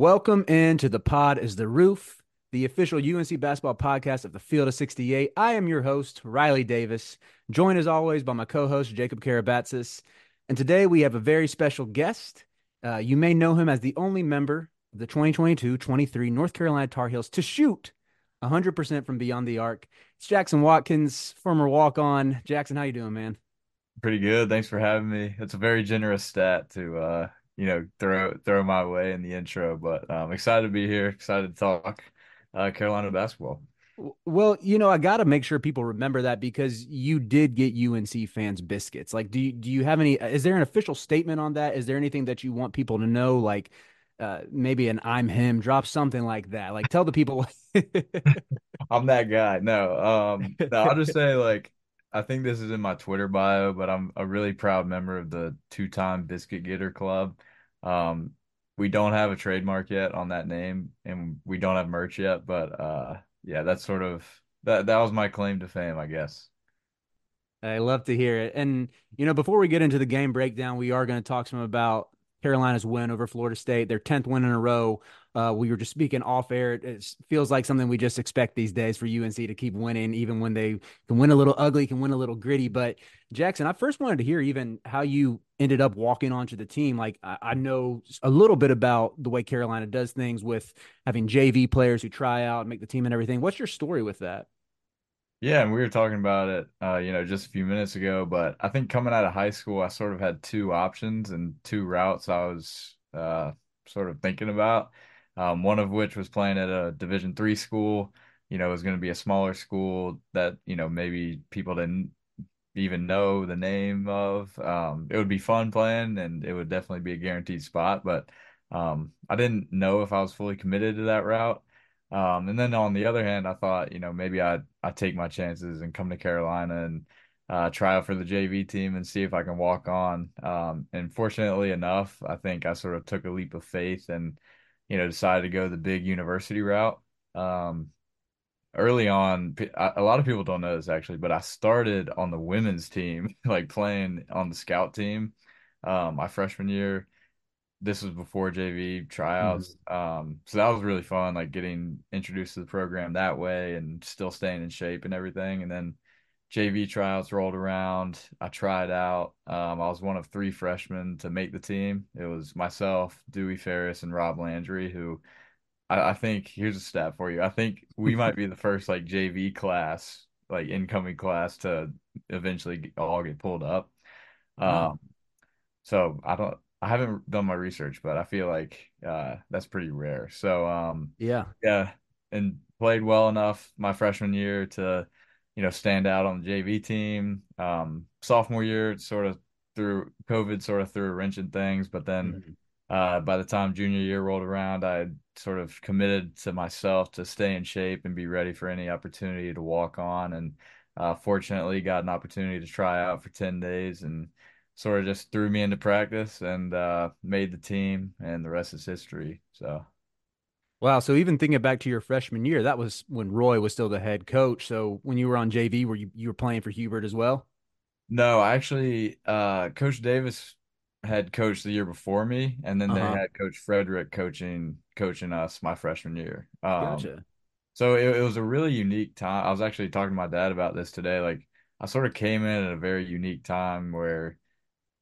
Welcome into the pod is the roof, the official UNC basketball podcast of the Field of 68. I am your host, Riley Davis, joined as always by my co-host, Jacob Karabatsos. And today we have a very special guest. Uh, you may know him as the only member of the 2022-23 North Carolina Tar Heels to shoot 100% from beyond the arc. It's Jackson Watkins, former walk-on. Jackson, how you doing, man? Pretty good. Thanks for having me. It's a very generous stat to uh, you know throw throw my way in the intro. But I'm excited to be here. Excited to talk uh, Carolina basketball. Well, you know, I got to make sure people remember that because you did get UNC fans biscuits. Like, do you, do you have any? Is there an official statement on that? Is there anything that you want people to know? Like, uh, maybe an "I'm him," drop something like that. Like, tell the people. I'm that guy. No, um, no, I'll just say like I think this is in my Twitter bio, but I'm a really proud member of the two-time Biscuit Getter Club. Um, we don't have a trademark yet on that name, and we don't have merch yet. But uh, yeah, that's sort of that. That was my claim to fame, I guess. I love to hear it. And you know, before we get into the game breakdown, we are going to talk some about Carolina's win over Florida State, their 10th win in a row. Uh, we were just speaking off air. It feels like something we just expect these days for UNC to keep winning, even when they can win a little ugly, can win a little gritty. But Jackson, I first wanted to hear even how you ended up walking onto the team. Like I, I know a little bit about the way Carolina does things with having JV players who try out and make the team and everything. What's your story with that? Yeah, and we were talking about it, uh, you know, just a few minutes ago. But I think coming out of high school, I sort of had two options and two routes I was uh, sort of thinking about. Um, one of which was playing at a Division three school. You know, was going to be a smaller school that you know maybe people didn't even know the name of. Um, it would be fun playing, and it would definitely be a guaranteed spot. But um, I didn't know if I was fully committed to that route. Um, and then on the other hand, I thought, you know, maybe I I take my chances and come to Carolina and uh, try out for the JV team and see if I can walk on. Um, and fortunately enough, I think I sort of took a leap of faith and, you know, decided to go the big university route. Um, early on, a lot of people don't know this actually, but I started on the women's team, like playing on the scout team, um, my freshman year this was before JV tryouts. Mm-hmm. Um, so that was really fun, like getting introduced to the program that way and still staying in shape and everything. And then JV tryouts rolled around. I tried out. Um, I was one of three freshmen to make the team. It was myself, Duwe Farris, and Rob Landry, who I, I think here's a stat for you. I think we might be the first like JV class, like incoming class to eventually all get pulled up. Um, so I don't I haven't done my research, but I feel like uh, that's pretty rare. So um, yeah, yeah, and played well enough my freshman year to you know stand out on the JV team. Um, sophomore year, sort of through COVID, sort of threw a wrench in things, but then. Mm-hmm. Uh, by the time junior year rolled around, I sort of committed to myself to stay in shape and be ready for any opportunity to walk on. And uh, fortunately, got an opportunity to try out for 10 days and sort of just threw me into practice and uh, made the team, and the rest is history. So. Wow. So even thinking back to your freshman year, that was when Roy was still the head coach. So when you were on JV, were you you were playing for Hubert as well? No, actually, uh, Coach Davis had coached the year before me, and then they Uh-huh. had Coach Frederick coaching coaching us my freshman year. Um, Gotcha. so it, it was a really unique time. I was actually talking to my dad about this today. Like, I sort of came in at a very unique time where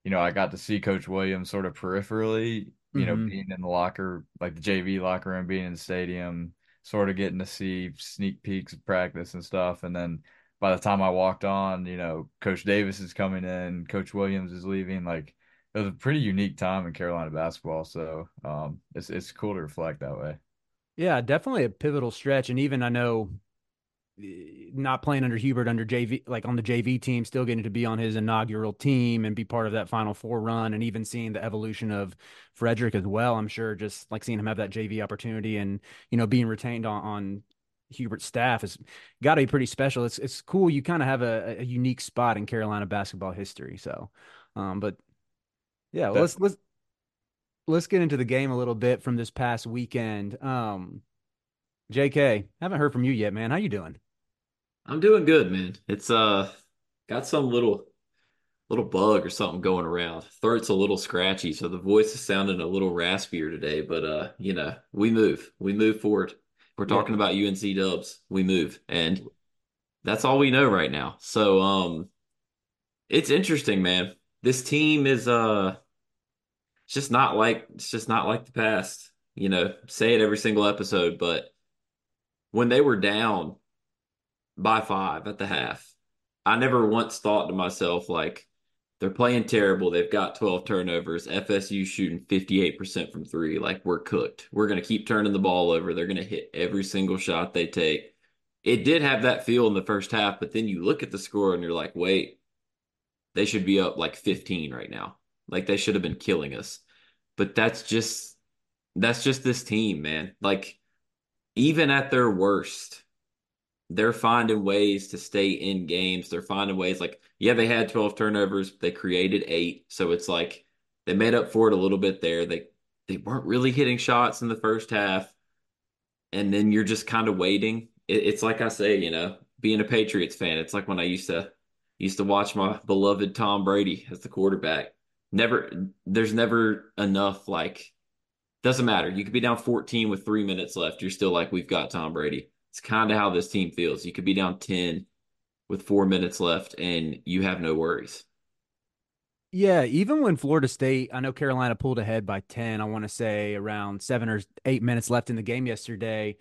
you know, I got to see Coach Williams sort of peripherally, you know, hmm being in the locker, like the JV locker room, being in the stadium, sort of getting to see sneak peeks of practice and stuff. And then by the time I walked on, you know, Coach Davis is coming in, Coach Williams is leaving. Like it was a pretty unique time in Carolina basketball. So um, it's it's cool to reflect that way. Yeah, definitely a pivotal stretch. And even I know not playing under Hubert under JV, like on the JV team, still getting to be on his inaugural team and be part of that Final Four run, and even seeing the evolution of Frederick as well. I'm sure just like seeing him have that JV opportunity and you know being retained on, on Hubert's staff has got to be pretty special. It's it's cool. You kind of have a, a unique spot in Carolina basketball history. So, um, but yeah, well, let's let's let's get into the game a little bit from this past weekend. Um, JK, haven't heard from you yet, man. How you doing? I'm doing good, man. It's uh got some little little bug or something going around. Throat's a little scratchy, so the voice is sounding a little raspier today, but uh, you know, we move. We move forward. We're Yeah. talking about UNC Dubs. We move. And that's all we know right now. So um it's interesting, man. This team is uh it's just not like it's just not like the past. You know, say it every single episode, but when they were down by five at the half. I never once thought to myself, like, they're playing terrible. They've got 12 turnovers. FSU shooting 58% from three. Like, we're cooked. We're going to keep turning the ball over. They're going to hit every single shot they take. It did have that feel in the first half, but then you look at the score and you're like, wait, they should be up like 15 right now. Like, they should have been killing us. But that's just, that's just this team, man. Like, even at their worst, they're finding ways to stay in games. They're finding ways like, yeah, they had 12 turnovers, they created eight. So it's like they made up for it a little bit there. They they weren't really hitting shots in the first half. And then you're just kind of waiting. It, it's like I say, you know, being a Patriots fan, it's like when I used to used to watch my beloved Tom Brady as the quarterback. Never there's never enough like doesn't matter. You could be down 14 with three minutes left. You're still like, we've got Tom Brady. It's kind of how this team feels. You could be down 10 with four minutes left and you have no worries. Yeah, even when Florida State, I know Carolina pulled ahead by 10, I want to say around seven or eight minutes left in the game yesterday.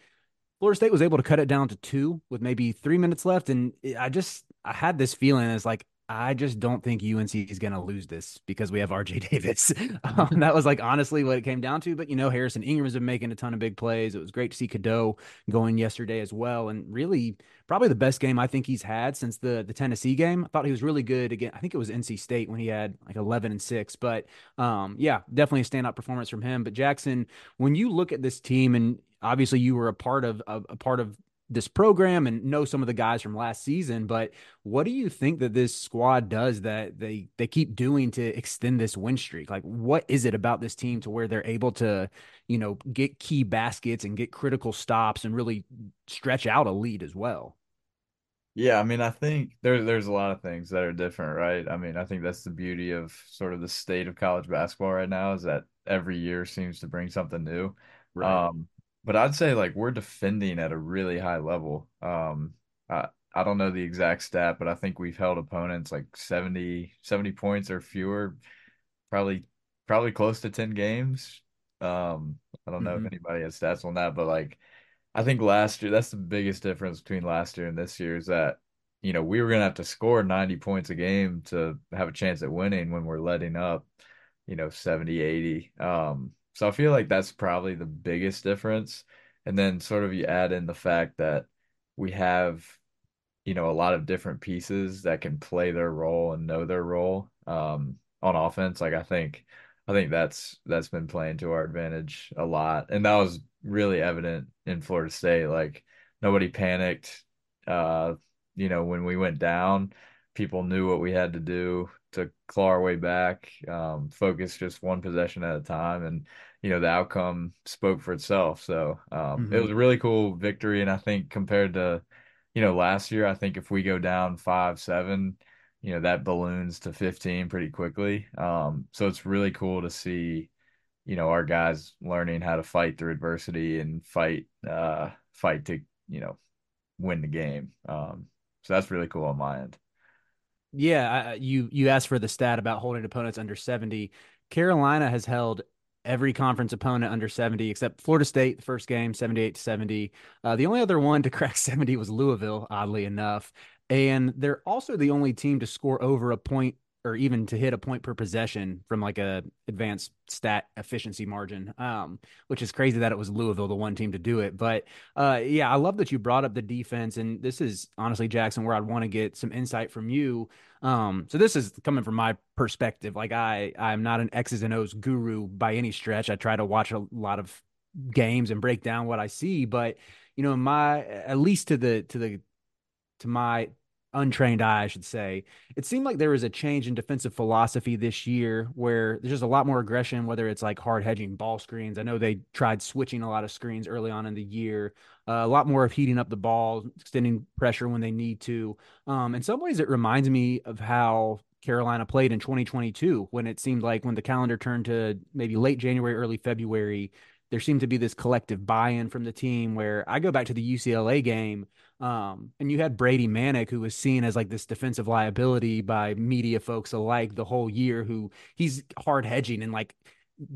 Florida State was able to cut it down to two with maybe three minutes left. And I just, I had this feeling it's like, I just don't think UNC is going to lose this because we have RJ Davis. Um, that was like honestly what it came down to. But, you know, Harrison Ingram's been making a ton of big plays. It was great to see Cadeau going yesterday as well. And really, probably the best game I think he's had since the, the Tennessee game. I thought he was really good again. I think it was NC State when he had like 11 and six. But um, yeah, definitely a standout performance from him. But Jackson, when you look at this team and obviously you were a part of a, a part of this program and know some of the guys from last season, but what do you think that this squad does that they they keep doing to extend this win streak? Like what is it about this team to where they're able to, you know, get key baskets and get critical stops and really stretch out a lead as well? Yeah, I mean, I think there there's a lot of things that are different, right? I mean, I think that's the beauty of sort of the state of college basketball right now is that every year seems to bring something new. Right. Um, but I'd say like we're defending at a really high level. Um, I I don't know the exact stat, but I think we've held opponents like 70 70 points or fewer, probably probably close to 10 games. Um, I don't know if hmm anybody has stats on that, but like I think last year, that's the biggest difference between last year and this year is that, you know, we were going to have to score 90 points a game to have a chance at winning when we're letting up, you know, 70, 80. Um, so I feel like that's probably the biggest difference. And then sort of you add in the fact that we have you know, a lot of different pieces that can play their role and know their role um, on offense. Like I think, I think that's that's been playing to our advantage a lot, and that was really evident in Florida State. Like nobody panicked. Uh, you know, when we went down, people knew what we had to do to claw our way back. Um, focus just one possession at a time, and you know, the outcome spoke for itself. So um, Mm-hmm. it was a really cool victory. And I think compared to, you know, last year, I think if we go down five, seven, you know, that balloons to 15 pretty quickly. Um, so it's really cool to see, you know, our guys learning how to fight through adversity and fight, uh, fight to, you know, win the game. Um, so that's really cool on my end. Yeah, I, you you asked for the stat about holding opponents under 70. Carolina has held every conference opponent under 70 except Florida State the first game 78 to 70. Uh, the only other one to crack 70 was Louisville, oddly enough. And they're also the only team to score over a point or even to hit a point per possession from like a advanced stat efficiency margin. Um, which is crazy that it was Louisville, the one team to do it. But uh, yeah, I love that you brought up the defense, and this is honestly Jackson where I'd want to get some insight from you. Um, so this is coming from my perspective. Like I, I'm not an X's and O's guru by any stretch. I try to watch a lot of games and break down what I see, but you know, my at least to the to the to my untrained eye, I should say, it seemed like there was a change in defensive philosophy this year where there's just a lot more aggression, whether it's like hard hedging ball screens. I know they tried switching a lot of screens early on in the year, uh, a lot more of heating up the ball, extending pressure when they need to. Um, in some ways, it reminds me of how Carolina played in 2022 when it seemed like when the calendar turned to maybe late January, early February, there seemed to be this collective buy-in from the team where I go back to the UCLA game um, and you had Brady Manek, who was seen as like this defensive liability by media folks alike the whole year, who he's hard hedging and like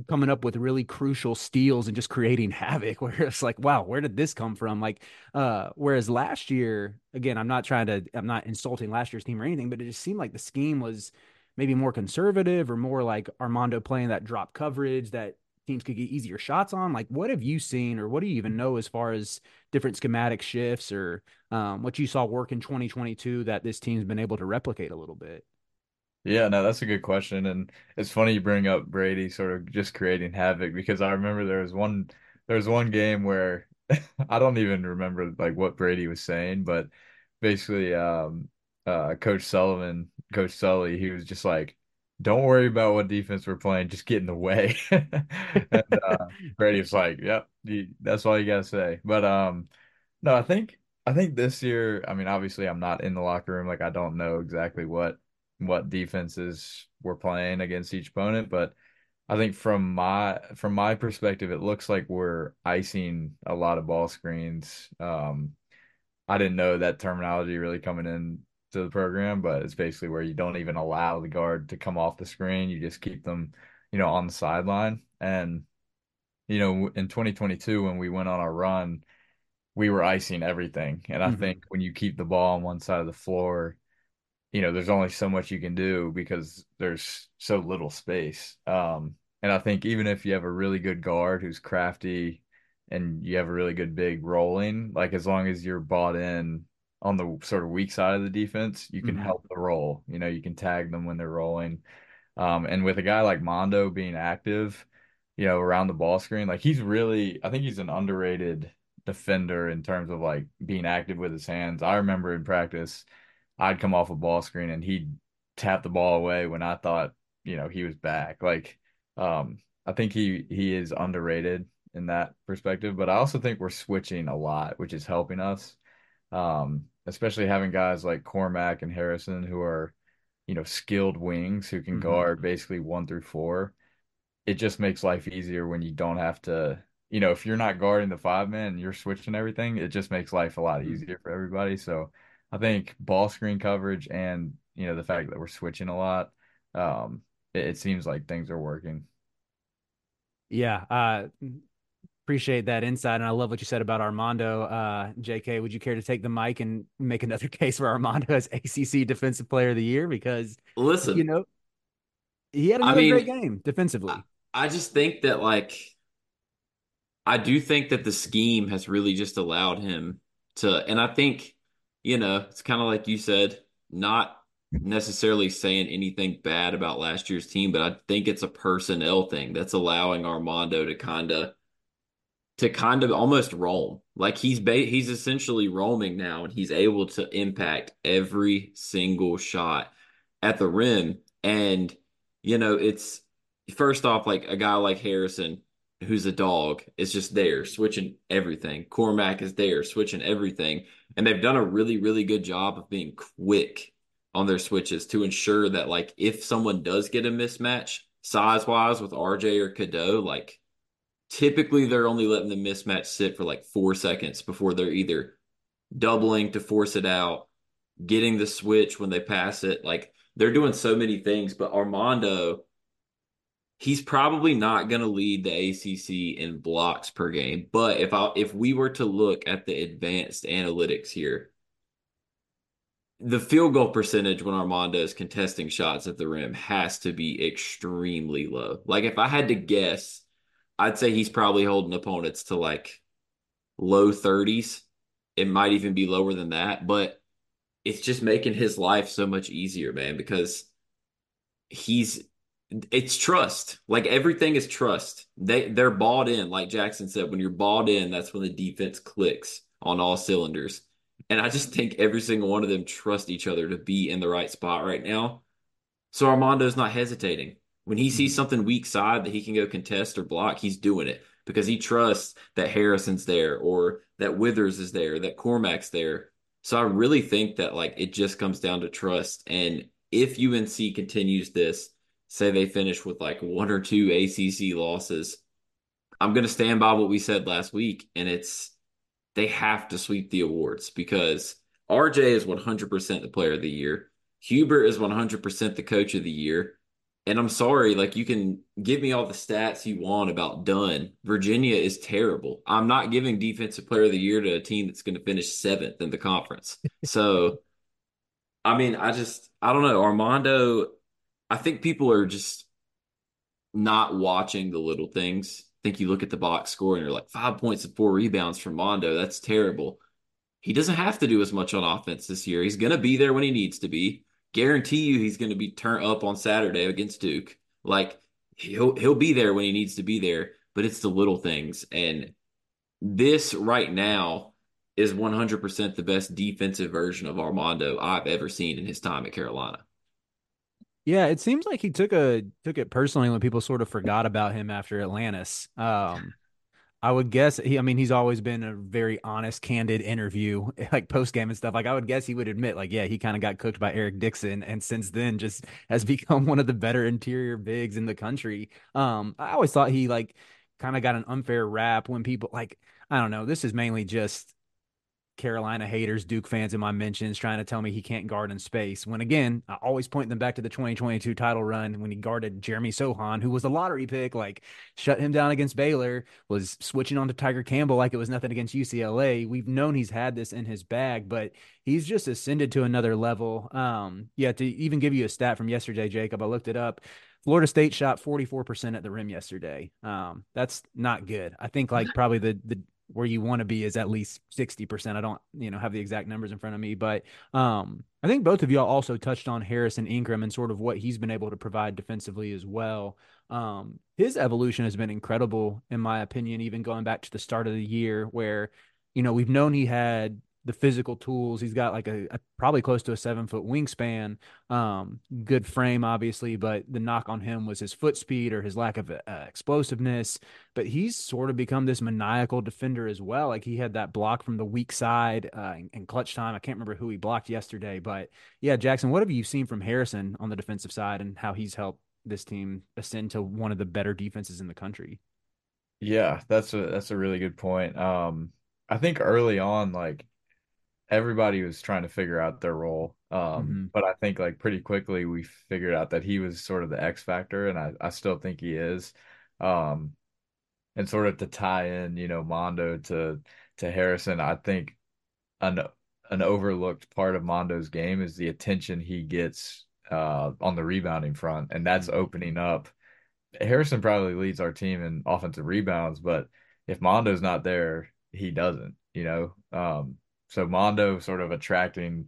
coming up with really crucial steals and just creating havoc where it's like wow where did this come from? Like uh whereas last year again i'm not trying to i'm not insulting last year's team or anything but it just seemed like the scheme was maybe more conservative or more like armando playing that drop coverage that teams could get easier shots on like what have you seen or what do you even know as far as different schematic shifts or um, what you saw work in 2022 that this team's been able to replicate a little bit Yeah, no, that's a good question. And it's funny you bring up Brady sort of just creating havoc because I remember there was one there was one game where I don't even remember like what Brady was saying, but basically um uh Coach Sullivan, Coach Sully, he was just like, Don't worry about what defense we're playing, just get in the way. And uh Brady was like, Yep, you, that's all you gotta say. But um no, I think I think this year, I mean, obviously I'm not in the locker room, like I don't know exactly what what defenses we're playing against each opponent, but I think from my from my perspective, it looks like we're icing a lot of ball screens. Um, I didn't know that terminology really coming in to the program, but it's basically where you don't even allow the guard to come off the screen. You just keep them, you know, on the sideline. And, you know, in 2022, when we went on our run, we were icing everything. And I Mhm. think when you keep the ball on one side of the floor, you know, there's only so much you can do because there's so little space. Um, and I think even if you have a really good guard who's crafty and you have a really good big rolling, like as long as you're bought in on the sort of weak side of the defense, you can Mhm. help the roll. You know, you can tag them when they're rolling. Um, and with a guy like Mondo being active, you know, around the ball screen, like he's really, I think he's an underrated defender in terms of like being active with his hands. I remember in practice, I'd come off a ball screen and he'd tap the ball away when I thought, you know, he was back. Like, um, I think he he is underrated in that perspective, but I also think we're switching a lot, which is helping us. Um, especially having guys like Cormac and Harrison who are, you know, skilled wings who can Mhm. guard basically one through four. It just makes life easier when you don't have to, you know, if you're not guarding the five man and you're switching everything, it just makes life a lot Mhm. easier for everybody. So I think ball screen coverage and, you know, the fact that we're switching a lot, um, it, it seems like things are working. Yeah, uh, appreciate that insight, and I love what you said about Armando. Uh, JK, would you care to take the mic and make another case for Armando as ACC Defensive Player of the Year? Because listen, you know he had I another great mean, game I, defensively. I just think that like I do think that the scheme has really just allowed him to, and I think, you know, it's kind of like you said, not necessarily saying anything bad about last year's team, but I think it's a personnel thing that's allowing Armando to kind of to kind of almost roam. Like he's ba he's essentially roaming now and he's able to impact every single shot at the rim. And you know, it's first off like a guy like Harrison who's a dog, is just there switching everything. Cormac is there switching everything. And they've done a really, really good job of being quick on their switches to ensure that, like, if someone does get a mismatch size wise with RJ or Cadeau, like, typically they're only letting the mismatch sit for like four seconds before they're either doubling to force it out, getting the switch when they pass it. Like, they're doing so many things, but Armando he's probably not going to lead the ACC in blocks per game. But if I if we were to look at the advanced analytics here, the field goal percentage when Armando is contesting shots at the rim has to be extremely low. Like if I had to guess, I'd say he's probably holding opponents to like low 30s. It might even be lower than that, but it's just making his life so much easier, man, because he's it's trust. Like everything is trust. They they're bought in. Like Jackson said, when you're bought in, that's when the defense clicks on all cylinders. And I just think every single one of them trust each other to be in the right spot right now. So Armando's not hesitating. When he sees mm-hmm. something weak side that he can go contest or block, he's doing it because he trusts that Harrison's there or that Withers is there, that Cormac's there. So I really think that like it just comes down to trust. And if UNC continues this, say they finish with like one or two ACC losses, I'm going to stand by what we said last week, and it's they have to sweep the awards because RJ is 100% the player of the year. Hubert is 100% the coach of the year. And I'm sorry, like you can give me all the stats you want about Dunn. Virginia is terrible. I'm not giving defensive player of the year to a team that's going to finish seventh in the conference. so, I mean, I just, I don't know. Armando, I think people are just not watching the little things. I think you look at the box score and you're like five points and four rebounds from Mondo. That's terrible. He doesn't have to do as much on offense this year. He's going to be there when he needs to be. Guarantee you, he's going to be turned up on Saturday against Duke. Like he'll he'll be there when he needs to be there. But it's the little things, and this right now is 100% the best defensive version of Armando I've ever seen in his time at Carolina. Yeah, it seems like he took a took it personally when people sort of forgot about him after Atlantis. Um, I would guess he. I mean, he's always been a very honest, candid interview, like post game and stuff. Like I would guess he would admit, like, yeah, he kind of got cooked by Eric Dixon, and since then just has become one of the better interior bigs in the country. Um, I always thought he like kind of got an unfair rap when people like I don't know. This is mainly just Carolina haters, Duke fans in my mentions trying to tell me he can't guard in space. When again, I always point them back to the 2022 title run when he guarded Jeremy Sochan, who was a lottery pick, like shut him down against Baylor, was switching on to Tiger Campbell like it was nothing against UCLA. We've known he's had this in his bag, but he's just ascended to another level. Um, yeah, to even give you a stat from yesterday, Jacob, I looked it up. Florida State shot 44% at the rim yesterday. Um, that's not good. I think like probably the the where you want to be is at least 60%. I don't, you know, have the exact numbers in front of me, but um, I think both of y'all also touched on Harrison Ingram and sort of what he's been able to provide defensively as well. Um, his evolution has been incredible, in my opinion, even going back to the start of the year where, you know, we've known he had the physical tools. He's got like a, a, probably close to a seven foot wingspan, um, good frame, obviously, but the knock on him was his foot speed or his lack of uh, explosiveness. But he's sort of become this maniacal defender as well. Like he had that block from the weak side uh, in, clutch time. I can't remember who he blocked yesterday, but yeah, Jackson, what have you seen from Harrison on the defensive side and how he's helped this team ascend to one of the better defenses in the country? Yeah, that's a that's a really good point. Um, I think early on, like everybody was trying to figure out their role. Um, mm-hmm. but I think like pretty quickly we figured out that he was sort of the X factor, and I, I still think he is. Um, and sort of to tie in, you know, Mondo to to Harrison, I think an an overlooked part of Mondo's game is the attention he gets uh, on the rebounding front, and that's mm-hmm. opening up. Harrison probably leads our team in offensive rebounds, but if Mondo's not there, he doesn't. You know, um, so Mondo sort of attracting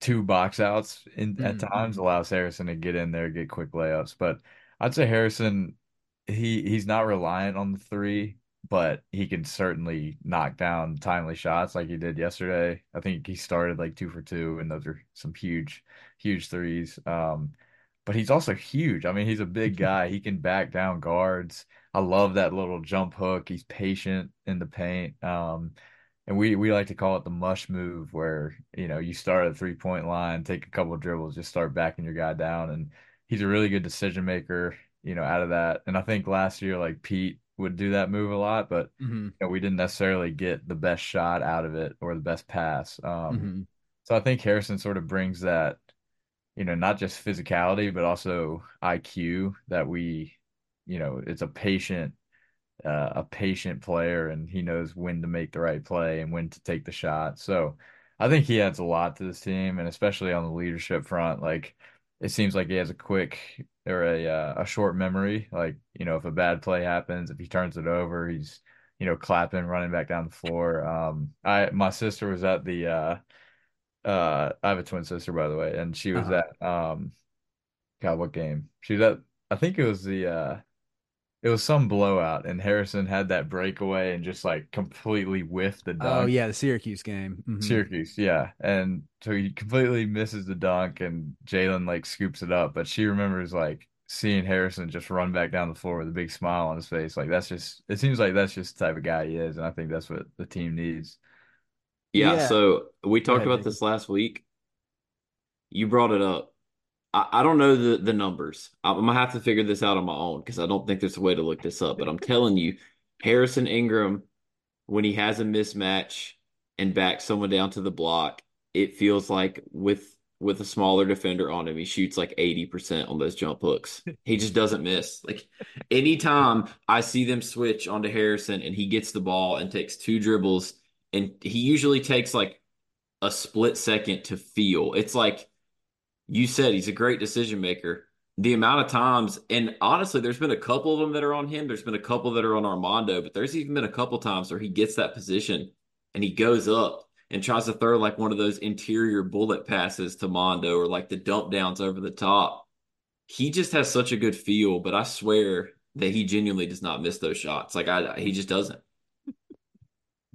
two box outs in mm-hmm. at times allows Harrison to get in there, get quick layups. But I'd say Harrison, he he's not reliant on the three, but he can certainly knock down timely shots like he did yesterday. I think he started like two for two, and those are some huge, huge threes. Um, but he's also huge. I mean, he's a big guy. He can back down guards. I love that little jump hook. He's patient in the paint. Um, and we we like to call it the mush move, where you know you start at the three point line, take a couple of dribbles, just start backing your guy down, and he's a really good decision maker. You know, out of that, and I think last year like Pete would do that move a lot, but Mm-hmm. you know, we didn't necessarily get the best shot out of it or the best pass. Um, Mm-hmm. so I think Harrison sort of brings that, you know, not just physicality, but also IQ that we, you know, it's a patient, uh, a patient player and he knows when to make the right play and when to take the shot. So I think he adds a lot to this team and especially on the leadership front, like it seems like he has a quick or a uh, a short memory. Like, you know, if a bad play happens, if he turns it over, he's, you know, clapping, running back down the floor. Um, I my sister was at the uh uh I have a twin sister by the way, and she was Uh-huh. at um God, what game? She was at I think it was the uh it was some blowout and Harrison had that breakaway and just like completely whiffed the dunk. Oh yeah, the Syracuse game. Mhm. Syracuse, yeah. And so he completely misses the dunk and Jalen like scoops it up. But she remembers like seeing Harrison just run back down the floor with a big smile on his face. Like that's just it seems like that's just the type of guy he is, and I think that's what the team needs. Yeah, Yeah. so we talked ahead, about Jacob. this last week. You brought it up. I, I don't know the, the numbers. I'm gonna have to figure this out on my own because I don't think there's a way to look this up. But I'm telling you, Harrison Ingram, when he has a mismatch and backs someone down to the block, it feels like with with a smaller defender on him, he shoots like 80% on those jump hooks. He just doesn't miss. Like anytime I see them switch onto Harrison and he gets the ball and takes two dribbles, and he usually takes like a split second to feel. It's like you said, he's a great decision maker. The amount of times, and honestly, there's been a couple of them that are on him. There's been a couple that are on Armando, but there's even been a couple times where he gets that position and he goes up and tries to throw like one of those interior bullet passes to Mondo or like the dump downs over the top. He just has such a good feel, but I swear that he genuinely does not miss those shots. Like I, he just doesn't.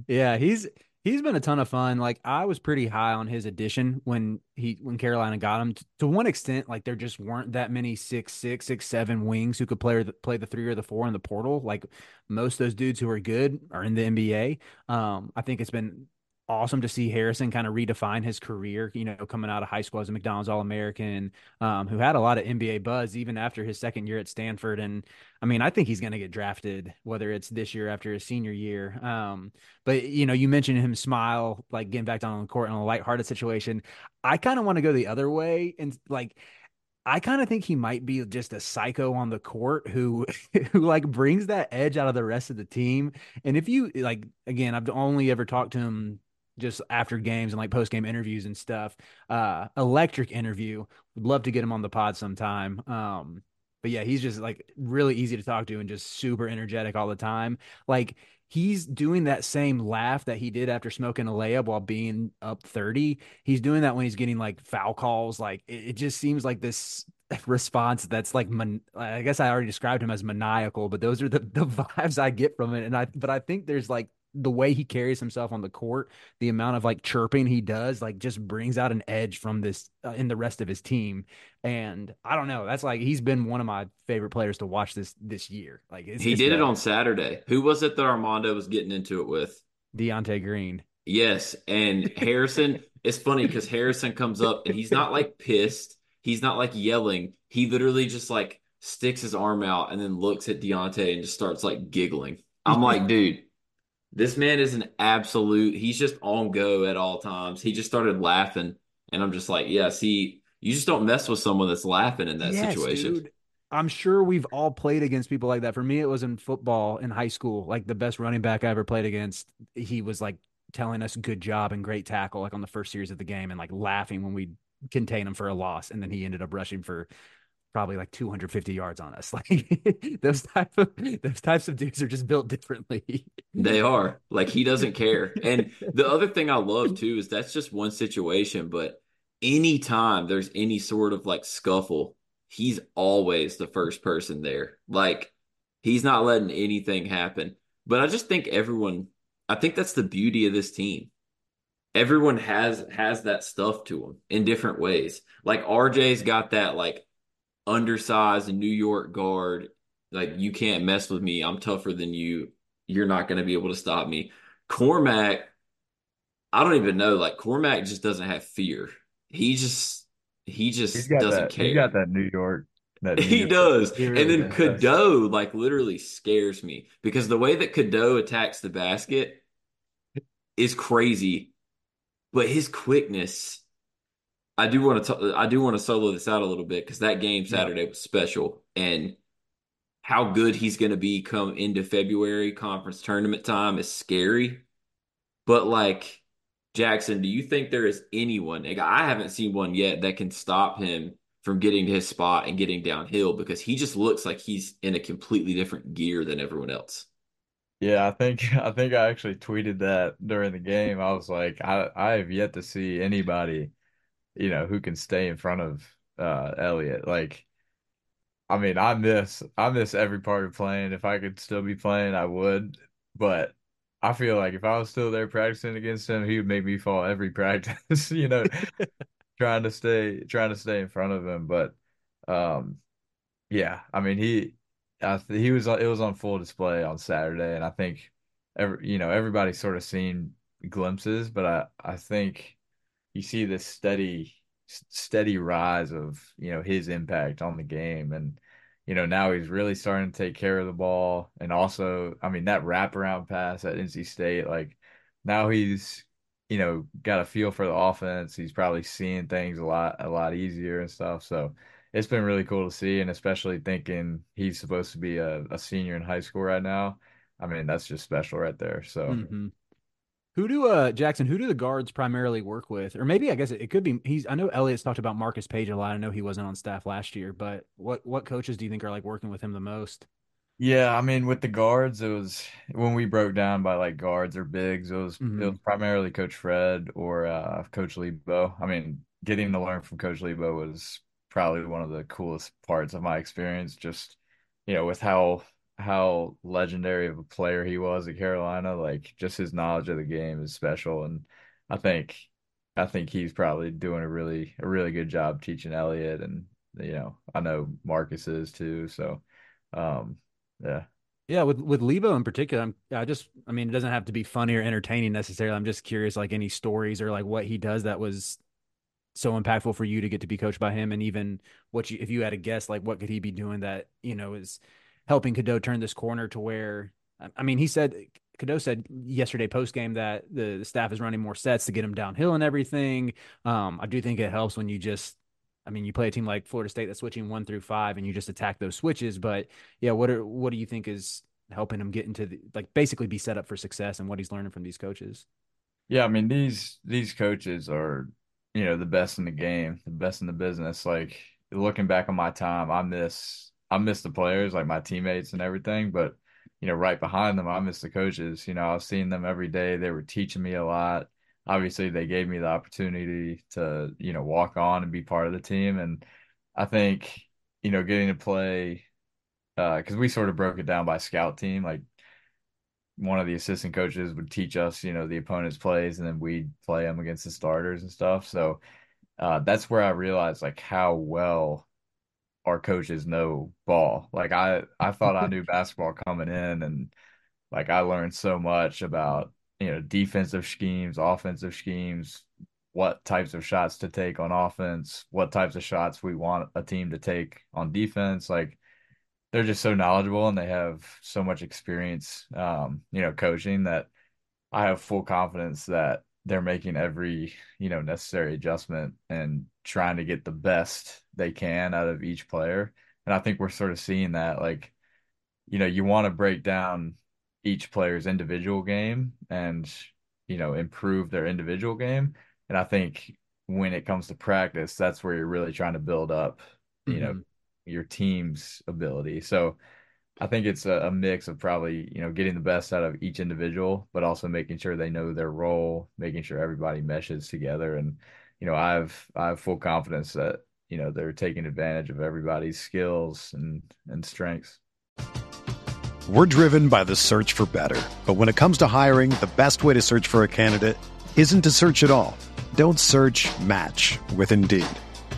Yeah, he's he's been a ton of fun. Like I was pretty high on his addition when he when Carolina got him. T- To one extent, like there just weren't that many six six six seven wings who could play the play the three or the four in the portal. Like most of those dudes who are good are in the NBA. Um, I think it's been awesome to see Harrison kind of redefine his career. You know, coming out of high school as a McDonald's All American, um, who had a lot of NBA buzz even after his second year at Stanford. And I mean, I think he's going to get drafted, whether it's this year after his senior year. Um, but you know, you mentioned him smile, like getting back down on the court in a lighthearted situation. I kind of want to go the other way and like I kind of think he might be just a psycho on the court who who like brings that edge out of the rest of the team. And if you like again, I've only ever talked to him just after games and like post game interviews and stuff. Uh electric interview. Would love to get him on the pod sometime. Um but yeah, he's just like really easy to talk to and just super energetic all the time. Like he's doing that same laugh that he did after smoking a layup while being up 30. He's doing that when he's getting like foul calls. Like it, it just seems like this response that's like man, I guess I already described him as maniacal, but those are the, the vibes I get from it. And I but I think there's like the way he carries himself on the court, the amount of like chirping he does, like just brings out an edge from this uh, in the rest of his team. And I don't know, that's like he's been one of my favorite players to watch this this year. Like it's, He it's did it on Saturday. Who was it that Armando was getting into it with? De'Ante Green. Yes, and Harrison, it's funny because Harrison comes up and he's not like pissed. He's not like yelling. He literally just like sticks his arm out and then looks at De'Ante and just starts like giggling. I'm like, dude, this man is an absolute, he's just on go at all times. He just started laughing, and I'm just like, yeah, see, you just don't mess with someone that's laughing in that Yes, situation. dude. I'm sure we've all played against people like that. For me, it was in football in high school. Like the best running back I ever played against, he was like telling us good job and great tackle, like on the first series of the game, and like laughing when we contain him for a loss, and then he ended up rushing for probably like 250 yards on us. Like those type of those types of dudes are just built differently. They are. Like he doesn't care. And the other thing I love too is that's just one situation, but anytime there's any sort of like scuffle, he's always the first person there. Like he's not letting anything happen. But I just think everyone I think that's the beauty of this team. Everyone has has that stuff to them in different ways. Like RJ's got that like undersized New York guard. Like you can't mess with me. I'm tougher than you. You're not going to be able to stop me. Cormac, I don't even know. Like Cormac just doesn't have fear. He just he just doesn't that, care. He got that New York. That New he York does. He really and then does. Cadeau like literally scares me because the way that Cadeau attacks the basket is crazy, but his quickness. I do want to I do want to solo this out a little bit because that game Saturday was special and how good he's going to be come into February conference tournament time is scary. But like Jackson, do you think there is anyone? Like, I haven't seen one yet that can stop him from getting to his spot and getting downhill because he just looks like he's in a completely different gear than everyone else. Yeah, I think I think I actually tweeted that during the game. I was like, I I have yet to see anybody, you know, who can stay in front of uh Elliott. Like, I mean, I miss I miss every part of playing. If I could still be playing, I would. But I feel like if I was still there practicing against him, he would make me fall every practice, you know, trying to stay trying to stay in front of him. But um yeah, I mean he I, he was it was on full display on Saturday, and I think every you know everybody's sort of seen glimpses, but I I think you see this steady steady rise of you know his impact on the game, and you know now he's really starting to take care of the ball, and also I mean that wraparound pass at NC State, like now he's you know got a feel for the offense. He's probably seeing things a lot a lot easier and stuff, so it's been really cool to see, and especially thinking he's supposed to be a, a senior in high school right now. I mean, that's just special right there. So, hmm Who do uh Jackson? Who do the guards primarily work with, or maybe I guess it, it could be he's. I know Elliott's talked about Marcus Paige a lot. I know he wasn't on staff last year, but what what coaches do you think are like working with him the most? yeah, I mean, with the guards, it was when we broke down by like guards or bigs, it was it hmm was primarily Coach Fred or uh, Coach Lebo. I mean, getting to learn from Coach Lebo was probably one of the coolest parts of my experience. Just you know, with how how legendary of a player he was at Carolina, like just his knowledge of the game is special, and I think I think he's probably doing a really a really good job teaching Elliott, and you know, I know Marcus is too. So, um, yeah. Yeah, with with Lebo in particular, I'm I just I mean it doesn't have to be funny or entertaining necessarily. I'm just curious, like any stories or like what he does that was so impactful for you to get to be coached by him, and even what you if you had a guess, like what could he be doing that you know is helping Cadeau turn this corner to where I mean he said Cadeau said yesterday post game that the, the staff is running more sets to get him downhill and everything. Um, I do think it helps when you just I mean, you play a team like Florida State that's switching one through five, and you just attack those switches. But yeah, what are what do you think is helping him get into the like basically be set up for success and what he's learning from these coaches? Yeah, I mean these these coaches are, you know, the best in the game, the best in the business. Like looking back on my time, I miss I miss the players, like my teammates and everything, but you know, right behind them, I miss the coaches. You know, I was seeing them every day. They were teaching me a lot. Obviously, they gave me the opportunity to, you know, walk on and be part of the team. And I think, you know, getting to play uh, because we sort of broke it down by scout team, like one of the assistant coaches would teach us, you know, the opponent's plays, and then we'd play them against the starters and stuff. So uh, that's where I realized like how well our coaches know ball. Like I, I thought I knew basketball coming in, and like I learned so much about you know defensive schemes, offensive schemes, what types of shots to take on offense, what types of shots we want a team to take on defense. Like they're just so knowledgeable and they have so much experience, um, you know, coaching that I have full confidence that they're making every, you know, necessary adjustment and trying to get the best they can out of each player. And I think we're sort of seeing that, like, you know, you want to break down each player's individual game and, you know, improve their individual game. And I think when it comes to practice, that's where you're really trying to build up, you know, hmm your team's ability. So I think it's a, a mix of probably, you know, getting the best out of each individual, but also making sure they know their role, making sure everybody meshes together. And, you know, I've I have full confidence that, you know, they're taking advantage of everybody's skills and and strengths. We're driven by the search for better. But when it comes to hiring, the best way to search for a candidate isn't to search at all. Don't search match with Indeed.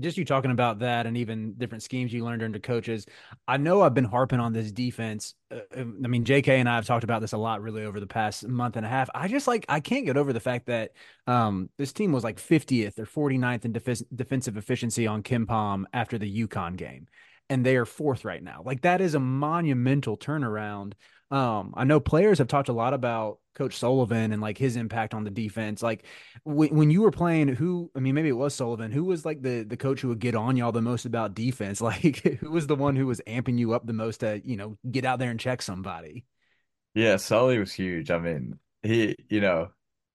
just you talking about that and even different schemes you learned under coaches. I know I've been harping on this defense. Uh, um, I mean, JK and I have talked about this a lot really over the past month and a half. I just like, I can't get over the fact that um, this team was like 50th or 49th in def- defensive efficiency on KenPom after the UConn game. And they are fourth right now. Like, that is a monumental turnaround. Um, I know players have talked a lot about Coach Sullivan and like his impact on the defense. Like when, when you were playing, who I mean, maybe it was Sullivan. Who was like the the coach who would get on y'all the most about defense? Like who was the one who was amping you up the most to you know get out there and check somebody? Yeah, Sully was huge. I mean, he you know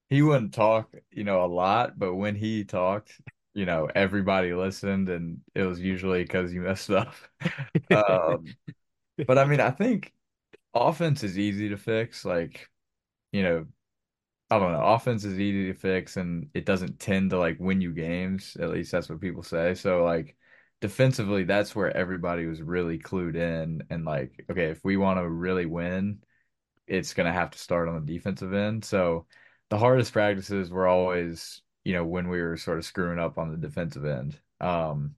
he wouldn't talk you know a lot, but when he talked, you know everybody listened, and it was usually because you messed up. um, but I mean, I think offense is easy to fix. Like you know, I don't know. Offense is easy to fix and it doesn't tend to like win you games. At least that's what people say. So like defensively, that's where everybody was really clued in and like, okay, if we want to really win, it's gonna have to start on the defensive end. So the hardest practices were always, you know, when we were sort of screwing up on the defensive end. Um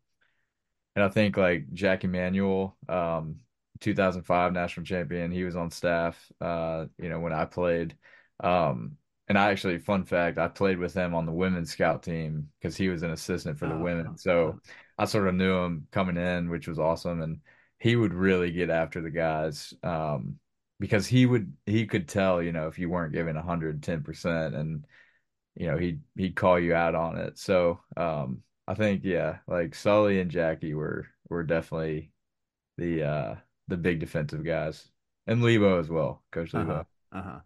and I think like Jack Emanuel, um, 2005 national champion. He was on staff, uh, you know, when I played. Um, and I actually, fun fact, I played with him on the women's scout team because he was an assistant for the oh, women. So I sort of knew him coming in, which was awesome. And he would really get after the guys um, because he would he could tell, you know, if you weren't giving 110%, and you know he'd he'd call you out on it. So um, I think yeah, like Sully and Jackie were were definitely the uh the big defensive guys, and Lebo as well, Coach Lebo. Uh-huh. uh-huh.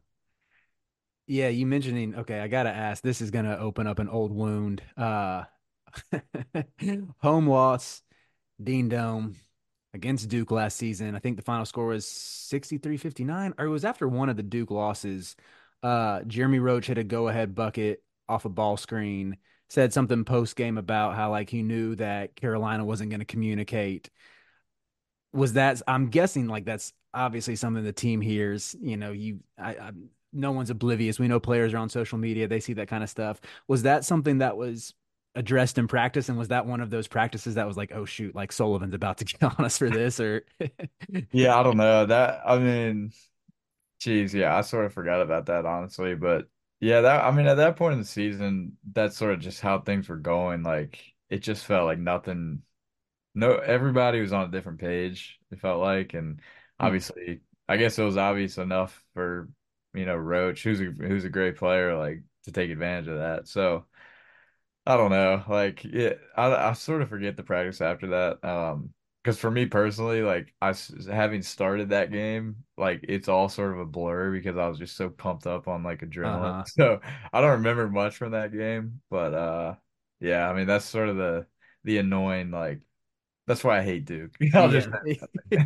Yeah, you mentioning okay, I gotta ask. This is gonna open up an old wound. Uh, home loss, Dean Dome against Duke last season. I think the final score was 63-59, or it was after one of the Duke losses. Uh, Jeremy Roach hit a go-ahead bucket off a ball screen. Said something post game about how like he knew that Carolina wasn't going to communicate was that I'm guessing like that's obviously something the team hears. You know, you I, I no one's oblivious. We know players are on social media; they see that kind of stuff. Was that something that was addressed in practice, and was that one of those practices that was like, oh shoot, like Sullivan's about to get on us for this, or? yeah, I don't know that. I mean, geez, yeah, I sort of forgot about that honestly, but yeah, that I mean, at that point in the season, that's sort of just how things were going. Like it just felt like nothing no everybody was on a different page it felt like and hmm. obviously i guess it was obvious enough for you know roach who's a who's a great player like to take advantage of that so i don't know like it i, I sort of forget the practice after that um because for me personally like i having started that game like it's all sort of a blur because i was just so pumped up on like adrenaline uh-huh. so i don't remember much from that game but uh yeah i mean that's sort of the the annoying like that's why I hate Duke. I'll just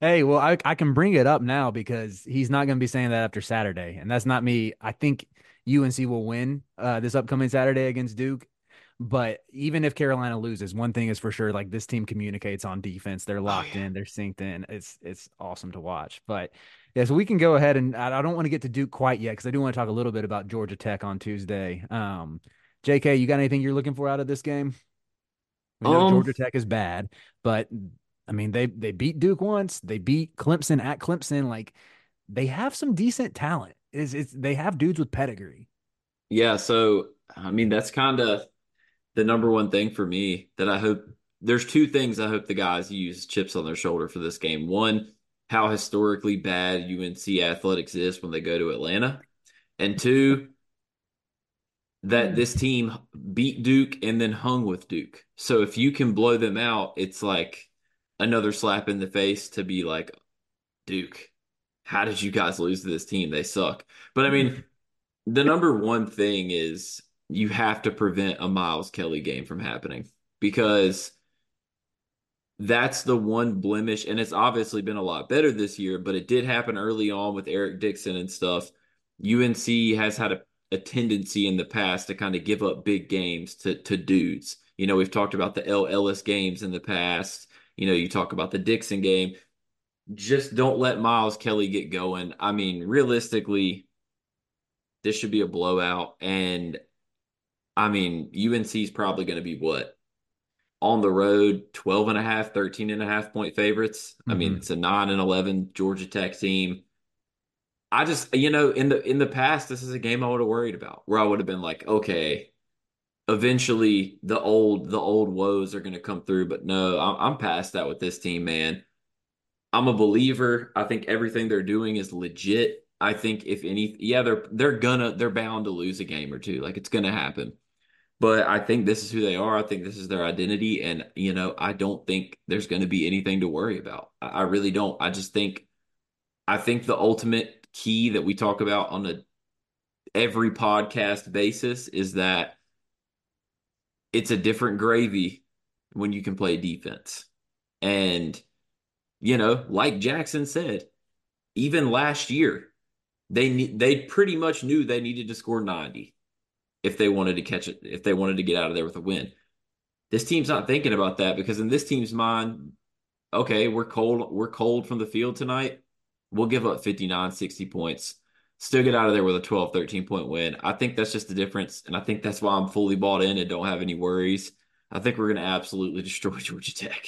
hey, well, I, I can bring it up now because he's not going to be saying that after Saturday, and that's not me. I think UNC will win uh, this upcoming Saturday against Duke. But even if Carolina loses, one thing is for sure: like this team communicates on defense. They're oh, locked oh, yeah. in. They're synced in. It's it's awesome to watch. But yeah, so we can go ahead and I, I don't want to get to Duke quite yet because I do want to talk a little bit about Georgia Tech on Tuesday. Um, J.K., you got anything you're looking for out of this game? We know um, Georgia Tech is bad, but I mean they they beat Duke once. They beat Clemson at Clemson. Like they have some decent talent. Is it's they have dudes with pedigree. Yeah, so I mean that's kind of the number one thing for me that I hope. There's two things I hope the guys use chips on their shoulder for this game. One, how historically bad UNC athletics is when they go to Atlanta, and two, that hmm. this team beat Duke and then hung with Duke. So if you can blow them out, it's like another slap in the face to be like, Duke, how did you guys lose to this team? They suck. But I mean, the number one thing is you have to prevent a Miles Kelly game from happening because that's the one blemish. And it's obviously been a lot better this year, but it did happen early on with Eric Dixon and stuff. UNC has had a a tendency in the past to kind of give up big games to to dudes. You know, we've talked about the El Ellis games in the past. You know, you talk about the Dixon game. Just don't let Miles Kelly get going. I mean, realistically, this should be a blowout. And I mean, UNC is probably going to be what? On the road, 12 and a half, 13 and a half point favorites. Mm-hmm. I mean, mm-hmm. it's a 9 and 11 Georgia Tech team. I just you know in the in the past this is a game I would have worried about where I would have been like okay eventually the old the old woes are going to come through but no I'm, I'm past that with this team man. I'm a believer. I think everything they're doing is legit. I think if any yeah they're they're gonna they're bound to lose a game or two like it's gonna happen. But I think this is who they are. I think this is their identity and you know I don't think there's going to be anything to worry about. I, I really don't. I just think I think the ultimate key that we talk about on a every podcast basis is that it's a different gravy when you can play defense. And you know, like Jackson said, even last year, they they pretty much knew they needed to score 90 if they wanted to catch it, if they wanted to get out of there with a win. This team's not thinking about that because in this team's mind, okay, we're cold, we're cold from the field tonight. We'll give up 59, 60 points, still get out of there with a 12, 13 point win. I think that's just the difference. And I think that's why I'm fully bought in and don't have any worries. I think we're going to absolutely destroy Georgia Tech.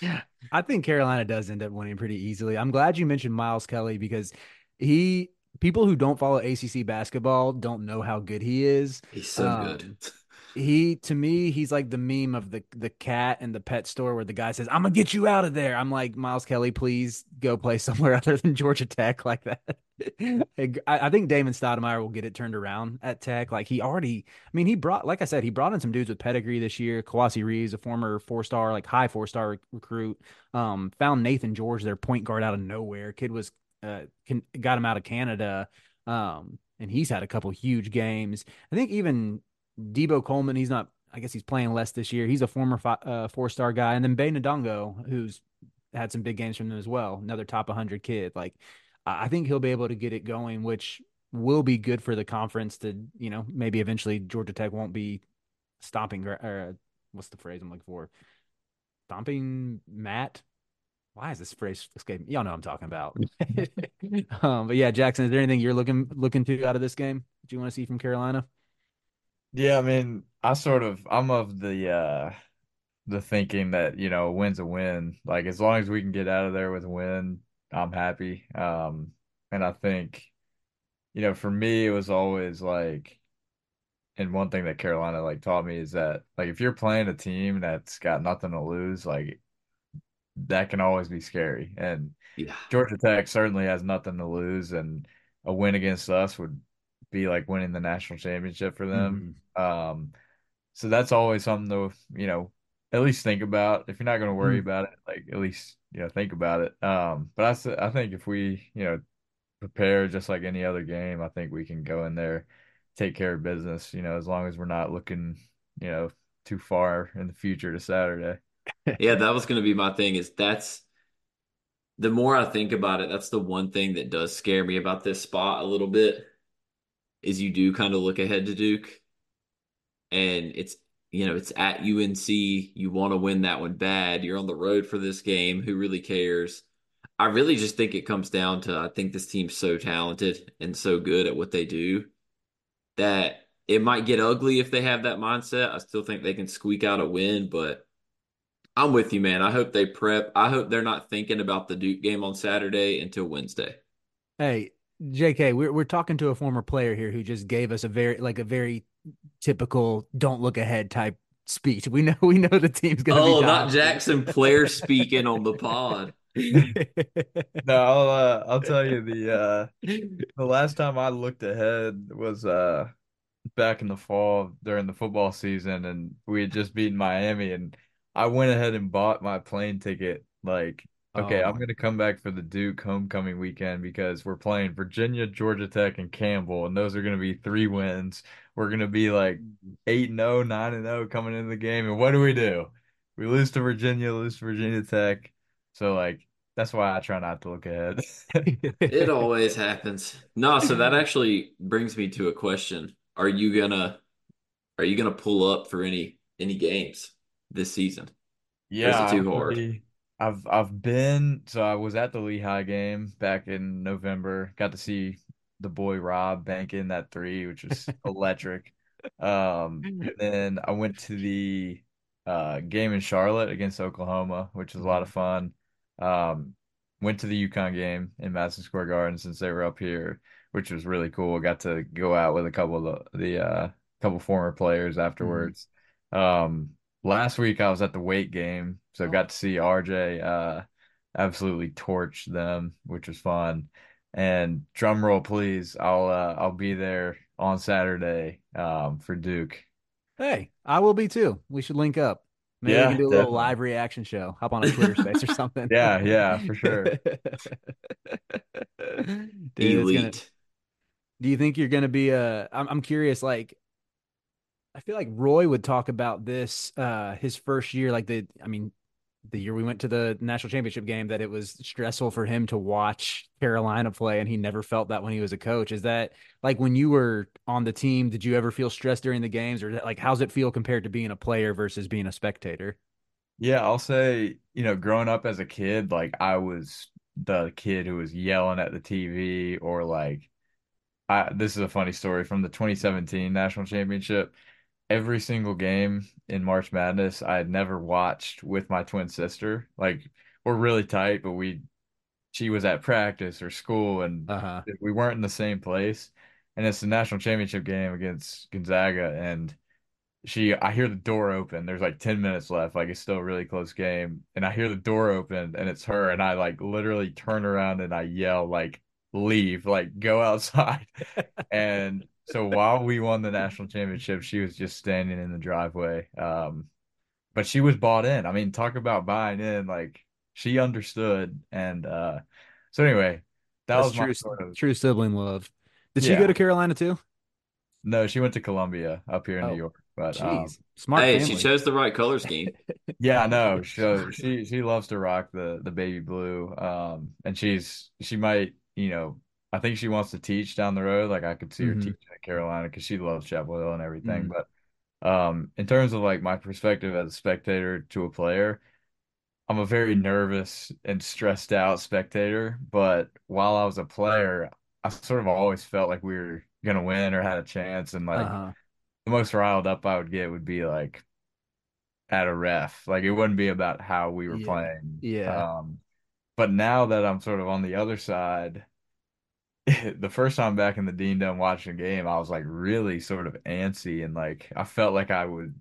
yeah. I think Carolina does end up winning pretty easily. I'm glad you mentioned Miles Kelly because he people who don't follow ACC basketball don't know how good he is. He's so um, good. he to me he's like the meme of the the cat in the pet store where the guy says i'm gonna get you out of there. I'm like miles kelly please go play somewhere other than georgia tech like that. I, think damon stoudamire will get it turned around at tech. Like he already i mean he brought like i said he brought in some dudes with pedigree this year. Kowacie reeves a former four star like high four star rec- recruit um found naithan george their point guard out of nowhere. Kid was uh can, got him out of canada um and he's had a couple huge games. I think even Deebo Coleman, he's not. I guess he's playing less this year. He's a former fi- uh, four star guy, and then Baye Ndongo, who's had some big games from them as well. Another top 100 kid. Like I think he'll be able to get it going, which will be good for the conference. To you know maybe eventually Georgia Tech won't be stomping or uh, what's the phrase I'm looking for Stomping Matt. Why is this phrase escaping? Y'all know what I'm talking about. um, but yeah, Jackson, is there anything you're looking looking to out of this game that you want to see from Carolina? Yeah, I mean, I sort of I'm of the uh the thinking that, you know, a win's a win. Like as long as we can get out of there with a win, I'm happy. Um and I think, you know, for me it was always like and one thing that Carolina like taught me is that like if you're playing a team that's got nothing to lose, like that can always be scary. And Yeah. Georgia Tech certainly has nothing to lose, and a win against us would be like winning the national championship for them. Um, so that's always something to, you know, at least think about. If you're not going to worry Mhm. about it, like at least, you know, think about it. Um, but I think if we, you know, prepare just like any other game, I think we can go in there, take care of business, you know, as long as we're not looking, you know, too far in the future to Saturday. Yeah, that was going to be my thing is that's the more I think about it, that's the one thing that does scare me about this spot a little bit is you do kind of look ahead to Duke and it's you know, it's at UNC, you want to win that one bad. You're on the road for this game, who really cares? I really just think it comes down to I think this team's so talented and so good at what they do that it might get ugly if they have that mindset. I still think they can squeak out a win, but I'm with you, man. I hope they prep. I hope they're not thinking about the Duke game on Saturday until Wednesday. Hey, JK, we're we're talking to a former player here who just gave us a very like a very typical don't look ahead type speech. We know we know the team's gonna Oh, be not. Jackson Player speaking on the pod. No, I'll uh, I'll tell you the uh the last time I looked ahead was uh back in the fall during the football season and we had just beaten Miami and I went ahead and bought my plane ticket like okay, Oh I'm um, gonna come back for the Duke homecoming weekend because we're playing Virginia, Georgia Tech, and Campbell, and those are gonna be three wins. We're gonna be like 8 and 0, 9 and 0 coming into the game. And what do we do? We lose to Virginia, lose to Virginia Tech. So like that's why I try not to look ahead. It always happens. No, so that actually brings me to a question. Are you gonna are you gonna pull up for any any games this season? Or is Yeah, it too hard? actually, I've I've been so I was at the Lehigh game back in November. Got to see the boy Rob bank in that three, which was electric. Um, and then I went to the uh game in Charlotte against Oklahoma, which was a lot of fun. Um, went to the UConn game in Madison Square Garden since they were up here, which was really cool. Got to go out with a couple of the, the uh couple former players afterwards. Um, last week I was at the Wake game, so got to see RJ uh absolutely torch them, which was fun. And drum roll, please. I'll uh, I'll be there on Saturday um for Duke. Hey, I will be too. We should link up. Maybe we Yeah, can do a little live reaction show. Hop on a Twitter space or something. Yeah, yeah, for sure. Dude, it's gonna, do you think you're gonna be uh I'm I'm curious, like I feel like Roy would talk about this uh his first year, like the I mean the year we went to the national championship game that it was stressful for him to watch Carolina play and he never felt that when he was a coach. Is that like when you were on the team, did you ever feel stressed during the games or like how's it feel compared to being a player versus being a spectator? Yeah, I'll say, you know, growing up as a kid, like I was the kid who was yelling at the TV or like I this is a funny story from the 2017 national championship. Every single game in March Madness, I had never watched with my twin sister. Like we're really tight, but we she was at practice or school and Uh-huh. we weren't in the same place. And it's the national championship game against Gonzaga and she I hear the door open. There's like 10 minutes left. Like it's still a really close game. And I hear the door open and it's her and I like literally turn around and I yell like leave, like go outside. And so while we won the national championship, she was just standing in the driveway. Um but she was bought in. I mean, talk about buying in. Like she understood and uh so anyway, that That's was my true sort of true sibling love. Did she go to Carolina too? No, she went to Columbia up here in New Oh, York. But um. Smart Hey, she chose the right color scheme. Yeah, I know. So she she loves to rock the the baby blue. Um, and she's she might, you know, I think she wants to teach down the road. Like I could see her Mhm. teaching at Carolina because she loves Chapel Hill and everything. Mhm. But um, in terms of like my perspective as a spectator to a player, I'm a very nervous and stressed out spectator, but while I was a player, I sort of always felt like we were gonna win or had a chance, and like Uh-huh. the most riled up I would get would be like at a ref. Like it wouldn't be about how we were Yeah. playing. Yeah. Um, but now that I'm sort of on the other side, the first time back in the Dean Dome watching a game, I was like really sort of antsy and like I felt like I would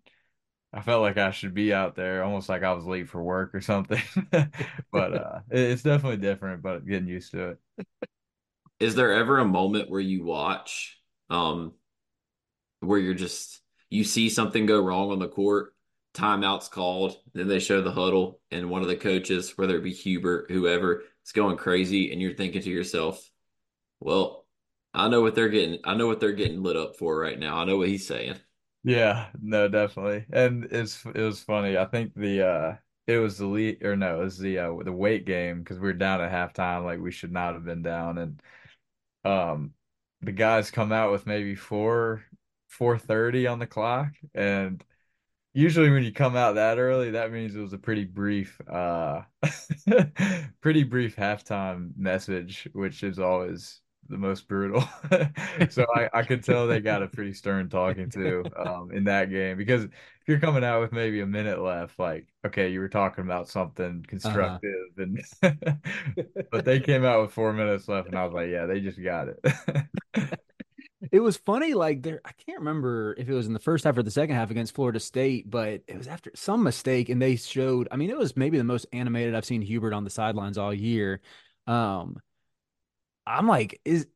I felt like I should be out there, almost like I was late for work or something. But uh it- it's definitely different, but getting used to it. Is there ever a moment where you watch, um, where you're just you see something go wrong on the court, timeout's called, then they show the huddle, and one of the coaches, whether it be Hubert, whoever, is going crazy, and you're thinking to yourself, "Well, I know what they're getting. I know what they're getting lit up for right now. I know what he's saying." Yeah, no, definitely. And it's it was funny. I think the uh it was the lead or no, it was the uh the weight game because we were down at halftime like we should not have been down and um the guys come out with maybe four four thirty on the clock and usually when you come out that early that means it was a pretty brief uh pretty brief halftime message which is always the most brutal so I, I could tell they got a pretty stern talking to um in that game because if you're coming out with maybe a minute left like okay you were talking about something constructive and but they came out with four minutes left and I was like yeah they just got it It was funny, like there, I can't remember if it was in the first half or the second half against Florida State, but it was after some mistake, and they showed. I mean, it was maybe the most animated I've seen Hubert on the sidelines all year. Um, I'm like, is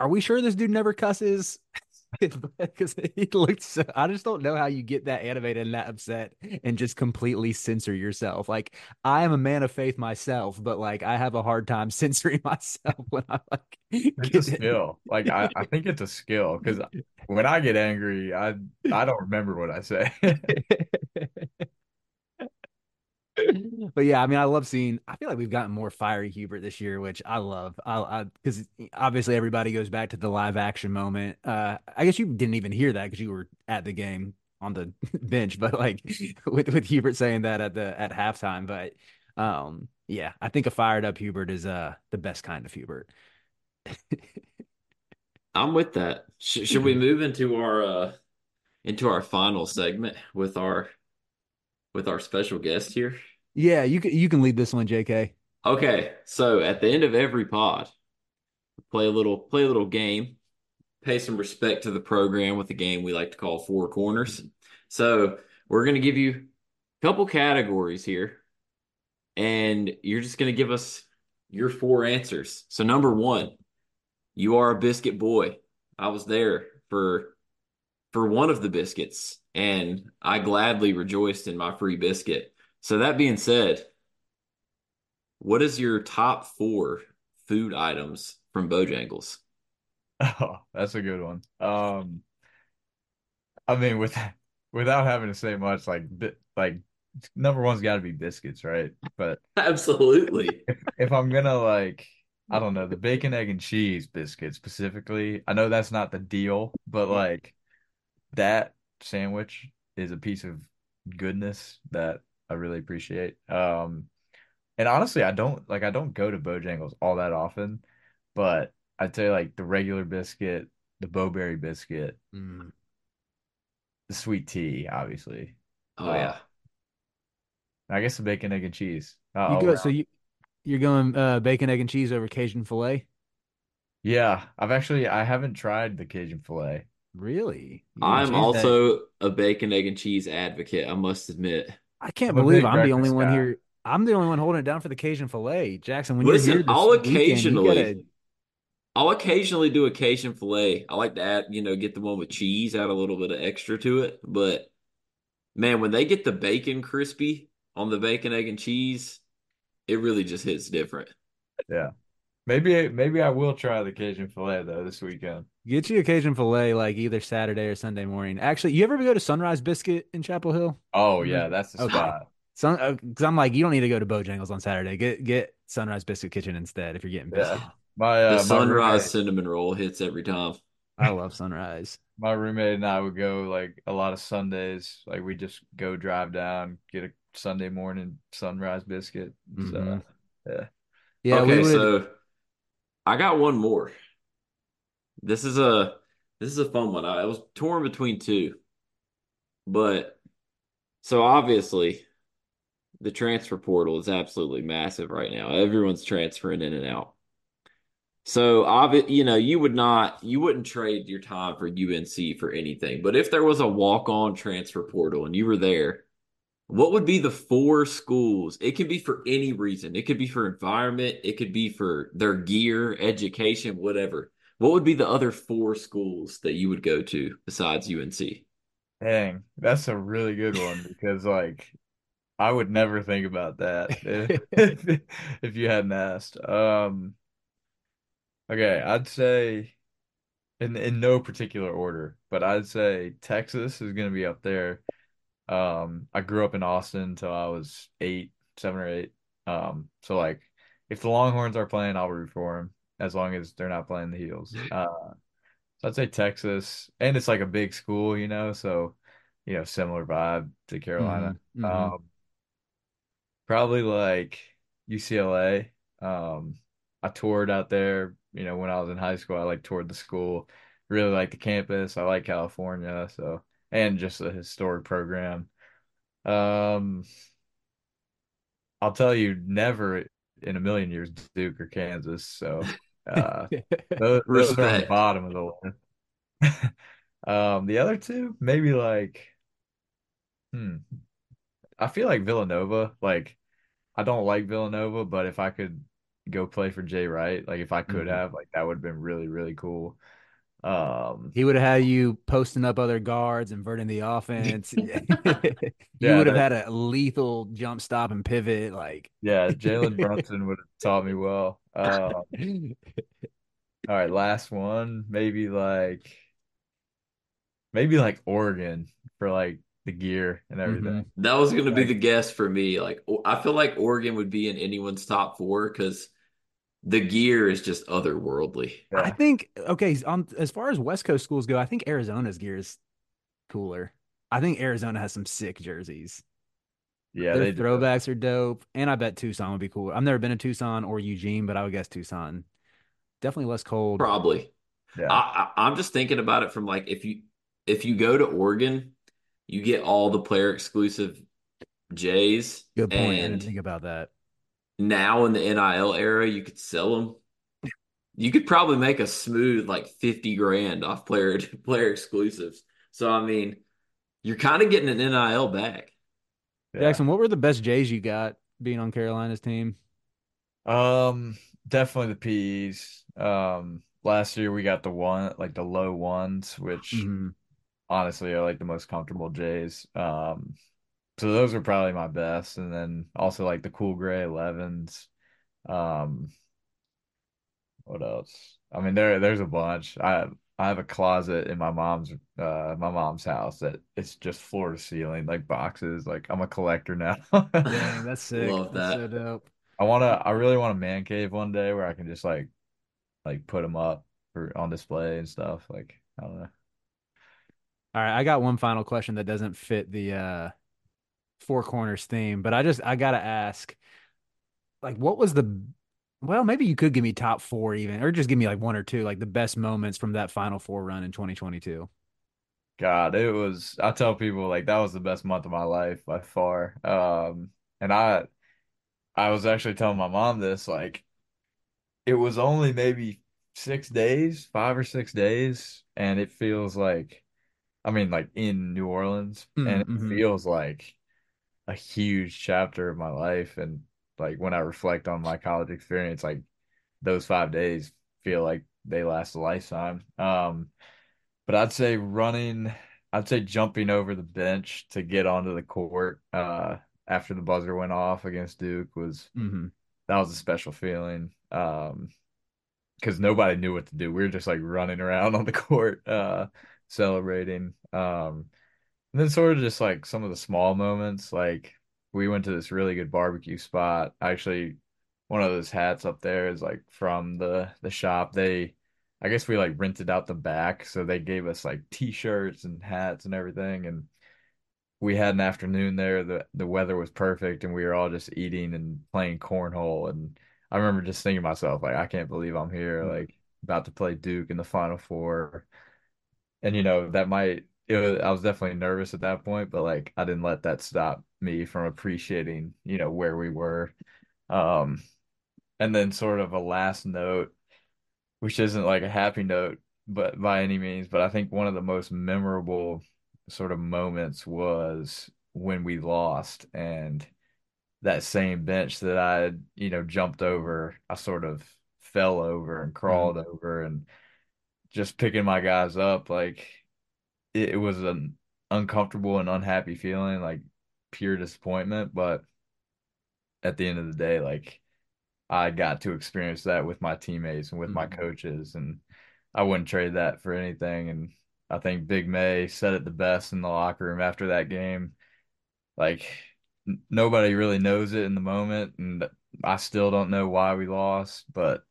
are we sure this dude never cusses? Because he looked so. I just don't know how you get that animated and that upset and just completely censor yourself. Like I am a man of faith myself, but like I have a hard time censoring myself when I like It's a skill. Like I, I think it's a skill because when I get angry, I I don't remember what I say. but yeah, I mean, I love seeing. I feel like we've gotten more fiery Hubert this year, which I love. I because obviously everybody goes back to the live action moment. Uh, I guess you didn't even hear that because you were at the game on the bench, but like with with Hubert saying that at the at halftime. But um, yeah, I think a fired up Hubert is uh the best kind of Hubert. I'm with that. Sh should we move into our uh into our final segment with our with our special guest here? Yeah, you can you can lead this one, J.K. Okay, so at the end of every pod, play a little play a little game, pay some respect to the program with a game we like to call Four Corners. So we're gonna give you a couple categories here, and you're just gonna give us your four answers. So number one, you are a biscuit boy. I was there for for one of the biscuits, and I gladly rejoiced in my free biscuit. So that being said, what is your top four food items from Bojangles? Oh, that's a good one. Um, I mean, with without having to say much, like like number one's got to be biscuits, right? But Absolutely. if if I'm gonna like, I don't know, the bacon, egg, and cheese biscuit specifically, I know that's not the deal, but like that sandwich is a piece of goodness that I really appreciate. Um, and honestly, I don't like I don't go to Bojangles all that often, but I'd say like the regular biscuit, the Bo-Berry biscuit, Mm. the sweet tea, obviously. Oh yeah. I guess the bacon, egg, and cheese. Uh, You go so you you're going uh, bacon, egg, and cheese over Cajun filet. Yeah, I've actually I haven't tried the Cajun filet. Really? You I'm changed that. also a bacon, egg, and cheese advocate, I must admit. I can't I'm believe I'm the only breakfast one here. I'm the only one holding it down for the Cajun filet. Jackson, when Listen, you're here I'll weekend, occasionally gotta- I'll occasionally do a Cajun filet. I like to add, you know, get the one with cheese, add a little bit of extra to it. But man, when they get the bacon crispy on the bacon, egg, and cheese, it really just hits different. Yeah. Maybe maybe I will try the Cajun filet though this weekend. Get you a Cajun filet like either Saturday or Sunday morning. Actually, you ever go to Sunrise Biscuit in Chapel Hill? Oh yeah, that's the Okay. spot. Sun, because I'm like, you don't need to go to Bojangles on Saturday. Get get Sunrise Biscuit Kitchen instead if you're getting Yeah. My The uh, my sunrise roommate, cinnamon roll hits every time. I love Sunrise. my roommate and I would go like a lot of Sundays. Like we just go drive down, get a Sunday morning sunrise biscuit. So Mhm. yeah. Yeah, we okay, would. so I got one more. This is a this is a fun one. I, I was torn between two, but so obviously the transfer portal is absolutely massive right now. Everyone's transferring in and out. So obvi- you know, you would not you wouldn't trade your time for UNC for anything. But if there was a walk-on transfer portal and you were there, what would be the four schools? It could be for any reason. It could be for environment, it could be for their gear, education, whatever. What would be the other four schools that you would go to besides UNC? Dang, that's a really good one because like I would never think about that if, if you hadn't asked. Um, okay, I'd say in in no particular order, but I'd say Texas is gonna be up there. Um, I grew up in Austin until I was eight, seven or eight. Um, so like if the Longhorns are playing, I'll root for them as long as they're not playing the Heels. Uh, so I'd say Texas, and it's like a big school, you know, so you know, similar vibe to Carolina. Mhm, mhm. Um, probably like UCLA. Um, I toured out there, you know, when I was in high school. I like toured the school, really like the campus. I like California, so and just a historic program. Um, I'll tell you, never in a million years Duke or Kansas. So uh, those, those are on the bottom of the list. Um, the other two, maybe like, hmm, I feel like Villanova. Like, I don't like Villanova, but if I could go play for Jay Wright, like if I could Mhm. have, like that would have been really, really cool. Um, He would have had you posting up other guards, inverting the offense. you Yeah, would have that- had a lethal jump stop and pivot. Like, yeah, Jalen Brunson would have taught me well. Um, all right, last one, maybe like, maybe like Oregon for like the gear and everything. That was going to be the guess for me. Like, I feel like Oregon would be in anyone's top four because the gear is just otherworldly. I think okay, um, as far as West Coast schools go, I think Arizona's gear is cooler. I think Arizona has some sick jerseys. yeah, Their they do. throwbacks are dope, and I bet Tucson would be cool. I've never been to Tucson or Eugene, but I would guess Tucson. Definitely less cold. Probably. Yeah. I, I, I'm just thinking about it from like if you if you go to Oregon, you get all the player exclusive J's. Good point. I didn't think about that. Now in the NIL era, you could sell them. You could probably make a smooth like 50 grand off player player exclusives. So I mean, you're kind of getting an NIL back. Yeah. Jackson, what were the best J's you got being on Carolina's team? Um, definitely the PEs. Um, last year we got the one, like the low ones, which Mhm. honestly are like the most comfortable J's. Um, so those are probably my best, and then also like the cool gray 11s. Um, what else? I mean, there there's a bunch. I I have a closet in my mom's uh my mom's house that it's just floor to ceiling, like boxes. Like I'm a collector now. Dang, that's sick. Love That's so dope. I wanna, I really want a man cave one day where I can just like, like put them up for on display and stuff. Like, I don't know. All right, I got one final question that doesn't fit the uh Four Corners theme, but I just I gotta ask, like, what was the well, maybe you could give me top four even, or just give me like one or two, like the best moments from that Final Four run in 2022. God, it was, I tell people like that was the best month of my life by far. Um, and I, I was actually telling my mom this, like, it was only maybe six days, five or six days, and it feels like, I mean, like in New Orleans, and it feels like a huge chapter of my life. And like when I reflect on my college experience, like those five days feel like they last a lifetime. Um, but I'd say running, I'd say jumping over the bench to get onto the court uh, after the buzzer went off against Duke was hmm that was a special feeling. Um, because nobody knew what to do. We were just like running around on the court, uh, celebrating. Um, and then sort of just like some of the small moments, like we went to this really good barbecue spot. Actually, one of those hats up there is like from the the shop. They, I guess we like rented out the back, so they gave us like t-shirts and hats and everything. And we had an afternoon there. The the weather was perfect, and we were all just eating and playing cornhole. And I remember just thinking to myself, like, I can't believe I'm here, Mm-hmm. like about to play Duke in the Final Four. And you know that might it was, I was definitely nervous at that point, but like I didn't let that stop me from appreciating, you know, where we were. Um, and then sort of a last note, which isn't like a happy note, but by any means, but I think one of the most memorable sort of moments was when we lost and that same bench that I you know, jumped over, I sort of fell over and crawled over and just picking my guys up, like it, it was an uncomfortable and unhappy feeling, like pure disappointment. But at the end of the day, like I got to experience that with my teammates and with my Mhm. coaches, and I wouldn't trade that for anything. And I think Big May said it the best in the locker room after that game. Like n- nobody really knows it in the moment, and I still don't know why we lost, but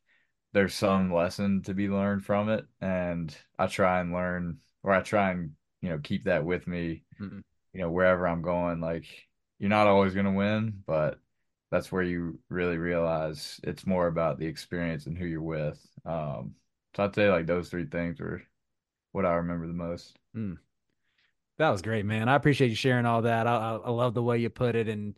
there's some lesson to be learned from it, and I try and learn, or I try and you know keep that with me, Mhm. you know wherever I'm going. Like you're not always gonna win, but that's where you really realize it's more about the experience and who you're with. Um, so I'd say like those three things were what I remember the most. That was great, man. I appreciate you sharing all that. I, I, I love the way you put it. And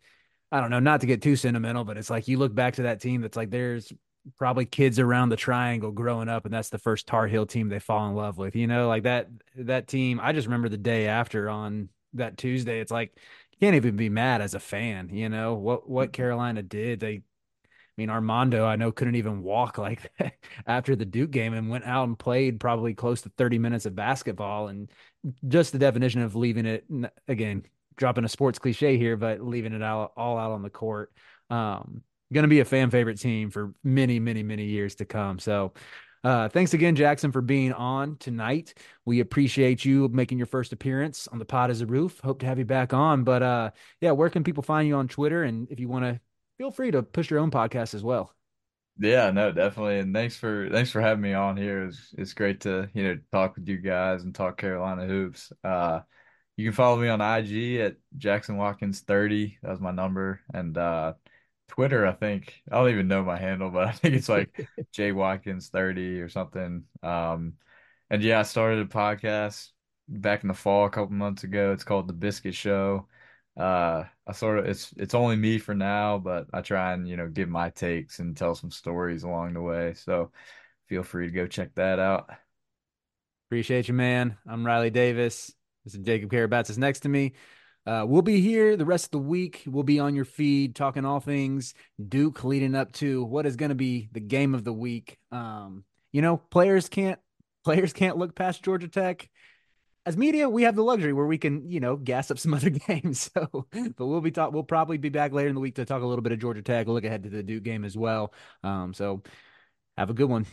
I don't know, not to get too sentimental, but it's like you look back to that team that's like there's probably kids around the triangle growing up, and that's the first Tar Heel team they fall in love with. You know, like that that team. I just remember the day after on that Tuesday. It's like you can't even be mad as a fan. You know what what Carolina did. They I mean, Armando, I know, couldn't even walk like that after the Duke game and went out and played probably close to 30 minutes of basketball. And just the definition of leaving it again, dropping a sports cliche here, but leaving it all, all out on the court. Um, going to be a fan favorite team for many, many, many years to come. So, uh, thanks again, Jackson, for being on tonight. We appreciate you making your first appearance on the pod as a roof. Hope to have you back on. But uh, yeah, where can people find you on Twitter? And if you want to feel free to push your own podcast as well. Yeah, no, definitely. And thanks for thanks for having me on here. It's it's great to, you know, talk with you guys and talk Carolina hoops. Uh you can follow me on IG at Jackson Watkins 30. That was my number. And uh Twitter, I think I don't even know my handle, but I think it's like J Watkins 30 or something. Um and yeah, I started a podcast back in the fall a couple months ago. It's called The Biscuit Show. Uh, I sort of it's it's only me for now, but I try and you know give my takes and tell some stories along the way. So feel free to go check that out. Appreciate you, man. I'm Riley Davis. This is Jacob Karabatsos next to me. Uh, we'll be here the rest of the week. We'll be on your feed talking all things Duke leading up to what is going to be the game of the week. Um, you know, players can't players can't look past Georgia Tech. As media, we have the luxury where we can, you know, gas up some other games. So, but we'll be talk. We'll probably be back later in the week to talk a little bit of Georgia Tech. Look ahead to the Duke game as well. Um, so, have a good one.